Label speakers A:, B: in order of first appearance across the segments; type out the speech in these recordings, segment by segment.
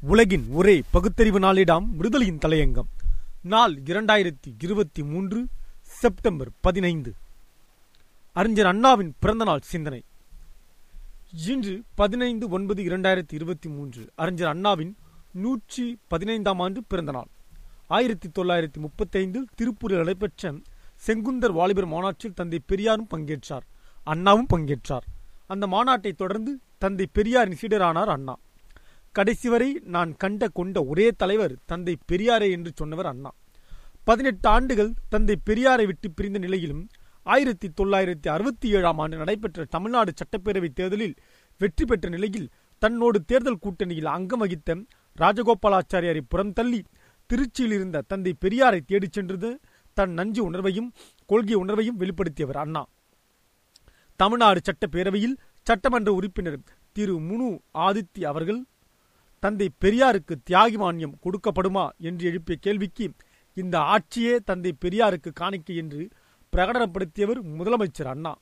A: உலகின் ஒரே பகுத்தறிவு நாளிடாம் விடுதலையின் தலையங்கம். நாள் இரண்டாயிரத்தி இருபத்தி மூன்று செப்டம்பர் பதினைந்து. அறிஞர் அண்ணாவின் பிறந்தநாள் சிந்தனை. இன்று பதினைந்து ஒன்பது இரண்டாயிரத்தி இருபத்தி மூன்று அறிஞர் அண்ணாவின் நூற்றி பதினைந்தாம் ஆண்டு பிறந்தநாள். ஆயிரத்தி தொள்ளாயிரத்தி முப்பத்தைந்தில் திருப்பூரில் நடைபெற்ற செங்குந்தர் வாலிபர் மாநாட்டில் தந்தை பெரியாரும் பங்கேற்றார். அண்ணாவும் பங்கேற்றார். அந்த மாநாட்டை தொடர்ந்து தந்தை பெரியாரின் சீடரானார் அண்ணா. கடைசி வரை நான் கண்ட கொண்ட ஒரே தலைவர் தந்தை பெரியாரே என்று சொன்னவர் அண்ணா. பதினெட்டு ஆண்டுகள் தந்தை பெரியாரை விட்டு பிரிந்த நிலையிலும் ஆயிரத்தி தொள்ளாயிரத்தி அறுபத்தி ஏழாம் ஆண்டு நடைபெற்ற தமிழ்நாடு சட்டப்பேரவை தேர்தலில் வெற்றி பெற்ற நிலையில் தன்னோடு தேர்தல் கூட்டணியில் அங்கம் வகித்த ராஜகோபாலாச்சாரியாரை புறம் தள்ளி திருச்சியில் இருந்த தந்தை பெரியாரை தேடிச் சென்றது தன் நஞ்சு உணர்வையும் கொள்கை உணர்வையும் வெளிப்படுத்தியவர் அண்ணா. தமிழ்நாடு சட்டப்பேரவையில் சட்டமன்ற உறுப்பினர் திரு. முனு ஆதித்ய அவர்கள் தந்தை பெரியாருக்கு தியாகி மானியம் கொடுக்கப்படுமா என்று எழுப்பிய கேள்விக்கு இந்த ஆட்சியே தந்தை பெரியாருக்கு காணிக்கை என்று பிரகடனப்படுத்தியவர் முதலமைச்சர் அண்ணா.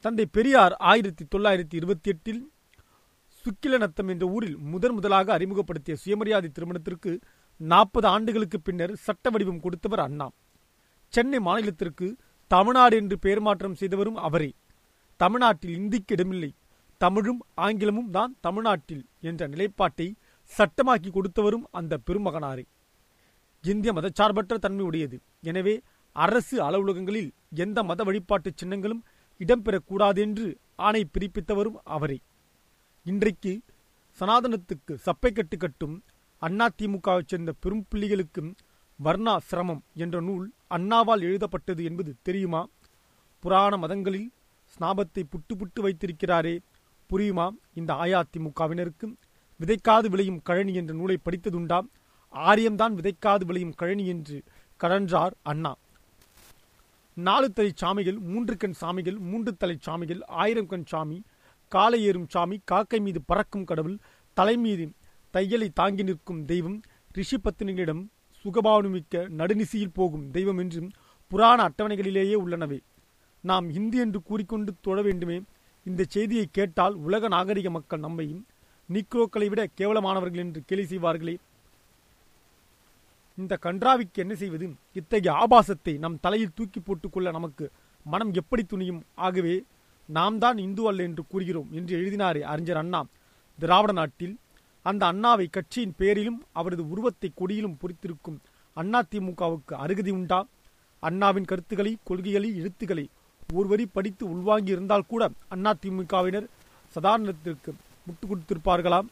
A: தந்தை பெரியார் ஆயிரத்தி தொள்ளாயிரத்தி இருபத்தி எட்டில் சுக்கிலநத்தம் என்ற ஊரில் முதன் முதலாக அறிமுகப்படுத்திய சுயமரியாதை திருமணத்திற்கு நாற்பது ஆண்டுகளுக்கு பின்னர் சட்ட வடிவம் கொடுத்தவர் அண்ணா. சென்னை மாநிலத்திற்கு தமிழ்நாடு என்று பெயர் மாற்றம் செய்தவரும் அவரே. தமிழ்நாட்டில் இந்திக்கு இடமில்லை. தமிழும் ஆங்கிலமும் தான் தமிழ்நாட்டில் என்ற நிலைப்பாட்டை சட்டமாக்கி கொடுத்தவரும் அந்த பெருமகனாரே. இந்திய மதச்சார்பற்ற தன்மை உடையது எனவே அரசு அலுவலகங்களில் எந்த மத வழிபாட்டு சின்னங்களும் இடம்பெறக்கூடாது என்று ஆணை பிறப்பித்தவரும் அவரே. இன்றைக்கு சனாதனத்துக்கு சப்பை கட்டு கட்டும் அண்ணா திமுகவைச் சேர்ந்த பெரும் பிள்ளைகளுக்கு வர்ணா சிரமம் என்ற நூல் அண்ணாவால் எழுதப்பட்டது என்பது தெரியுமா? புராண மதங்களில் ஸ்நாபத்தை புட்டு புட்டு வைத்திருக்கிறாரே. புரியுமா? இந்த அஇஅதிமுகவினருக்கு விதைக்காது விளையும் கழனி என்ற நூலை படித்ததுண்டாம் ஆரியம்தான் விதைக்காது விளையும் கழனி என்று கடன்றார் அண்ணா. நாலு தலை சாமிகள் மூன்று கண் சாமிகள் மூன்று தலை சாமிகள் ஆயிரம் கண் சாமி காலை ஏறும் சாமி காக்கை மீது பறக்கும் கடவுள் தலை மீது தையலை தாங்கி நிற்கும் தெய்வம் ரிஷி பத்தினிகளிடம் சுகபாவனமிக்க நடுநிசியில் போகும் தெய்வம் என்றும் புராண அட்டவணைகளிலேயே உள்ளனவே. நாம் இந்து என்று கூறிக்கொண்டு தொழ வேண்டுமே இந்த செய்தியை கேட்டால் உலக நாகரிக மக்கள் நம்மையும் நீக்ரோக்களை விட கேவலமானவர்கள் என்று கேலி செய்வார்களே. இந்த கன்றாவிக்கு என்ன செய்வது? இத்தகைய ஆபாசத்தை நம் தலையில் தூக்கி போட்டுக்கொள்ள நமக்கு மனம் எப்படி துணியும்? ஆகவே நாம் தான் இந்து அல்ல என்று கூறுகிறோம் என்று எழுதினாரே அறிஞர் அண்ணா. திராவிட நாட்டில் அந்த அண்ணாவை கட்சியின் பெயரிலும் அவரது உருவத்தை கொடியிலும் பொறித்திருக்கும் அண்ணா திமுகவுக்கு அருகதி உண்டா? அண்ணாவின் கருத்துக்களை கொள்கைகளை எழுத்துக்களை ஒருவரி படித்து உள்வாங்கி இருந்தால் கூட அண்ணா திமுகவினர் சதாரணத்திற்கு முட்டு கொடுத்திருப்பார்களாம்.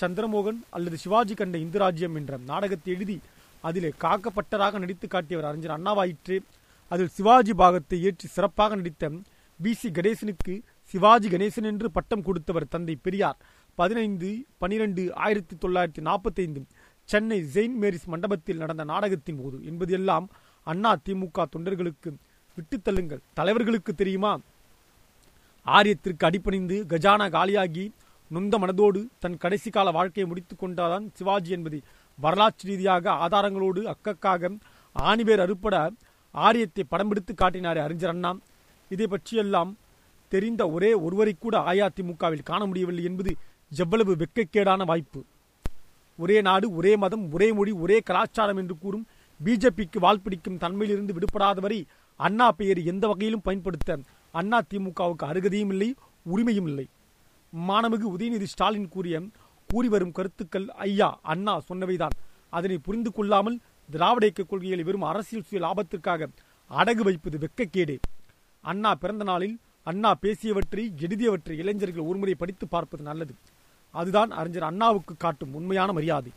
A: சந்திரமோகன் அல்லது சிவாஜி கண்ட இந்துராஜ்யம் என்ற நாடகத்தை எழுதி அதிலே காக்கப்பட்டதாக நடித்து காட்டியவர் அறிஞர் அண்ணாவாயிற்று. அதில் சிவாஜி பாகத்தை ஏற்றி சிறப்பாக நடித்த பி சி கணேசனுக்கு சிவாஜி கணேசன் என்று பட்டம் கொடுத்தவர் தந்தை பெரியார். பதினைந்து பனிரெண்டு ஆயிரத்தி தொள்ளாயிரத்தி நாற்பத்தைந்து சென்னை செயின்ட் மேரிஸ் மண்டபத்தில் நடந்த நாடகத்தின் போது என்பதெல்லாம் அண்ணா திமுக தொண்டர்களுக்கு விட்டுத்தள்ளுங்கள். தலைவர்களுக்கு தெரியுமா? ஆரியத்திற்கு அடிப்பணிந்து கஜானா காலியாகி நொந்த மனதோடு தன் கடைசி கால வாழ்க்கையை முடித்துக் கொண்டாதான் சிவாஜி என்பதை வரலாற்று ரீதியாக ஆதாரங்களோடு அக்கக்காக ஆணிவேர் அறுப்பட ஆரியத்தை படம் பிடித்து காட்டினார் அறிஞர் அண்ணா. இதை பற்றியெல்லாம் தெரிந்த ஒரே ஒருவரை கூட அஇஅதிமுகவில் காண முடியவில்லை என்பது எவ்வளவு வெக்கக்கேடான வாய்ப்பு. ஒரே நாடு ஒரே மதம் ஒரே மொழி ஒரே கலாச்சாரம் என்று கூறும் பிஜேபிக்கு வால்பிடிக்கும் தன்மையிலிருந்து விடுபடாதவரை அண்ணா பெயர் எந்த வகையிலும் பயன்படுத்த அண்ணா திமுகவுக்கு அருகதையும் இல்லை உரிமையும் இல்லை. மாணமிகு உதயநிதி ஸ்டாலின் கூறிய கூறி வரும் கருத்துக்கள் ஐயா அண்ணா சொன்னவைதான். அதனை புரிந்து கொள்ளாமல் திராவிட இயக்க கொள்கைகளை வெறும் அரசியல் சுய லாபத்திற்காக அடகு வைப்பது வெக்கக்கேடே. அண்ணா பிறந்த நாளில் அண்ணா பேசியவற்றை எழுதியவற்றை இளைஞர்கள் ஒருமுறை படித்து பார்ப்பது நல்லது. அதுதான் அறிஞர் அண்ணாவுக்கு காட்டும் உண்மையான மரியாதை.